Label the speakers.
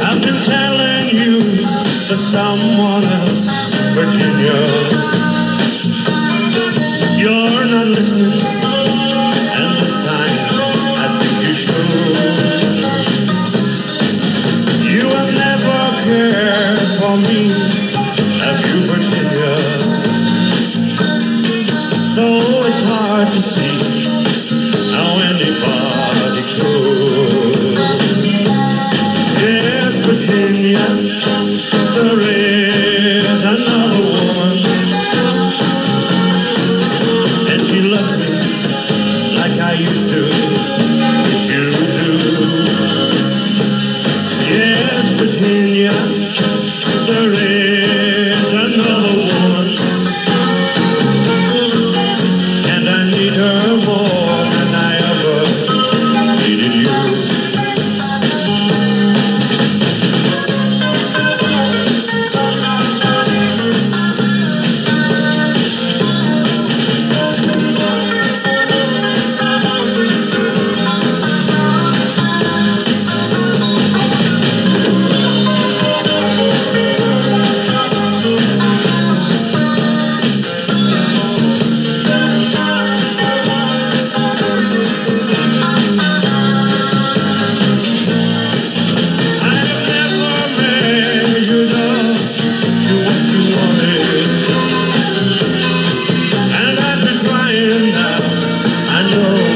Speaker 1: I've been telling you to someone else, Virginia. You're not listening, and this time I think you should. You have never cared for me, have you, Virginia? So it's hard to see how anybody. I know.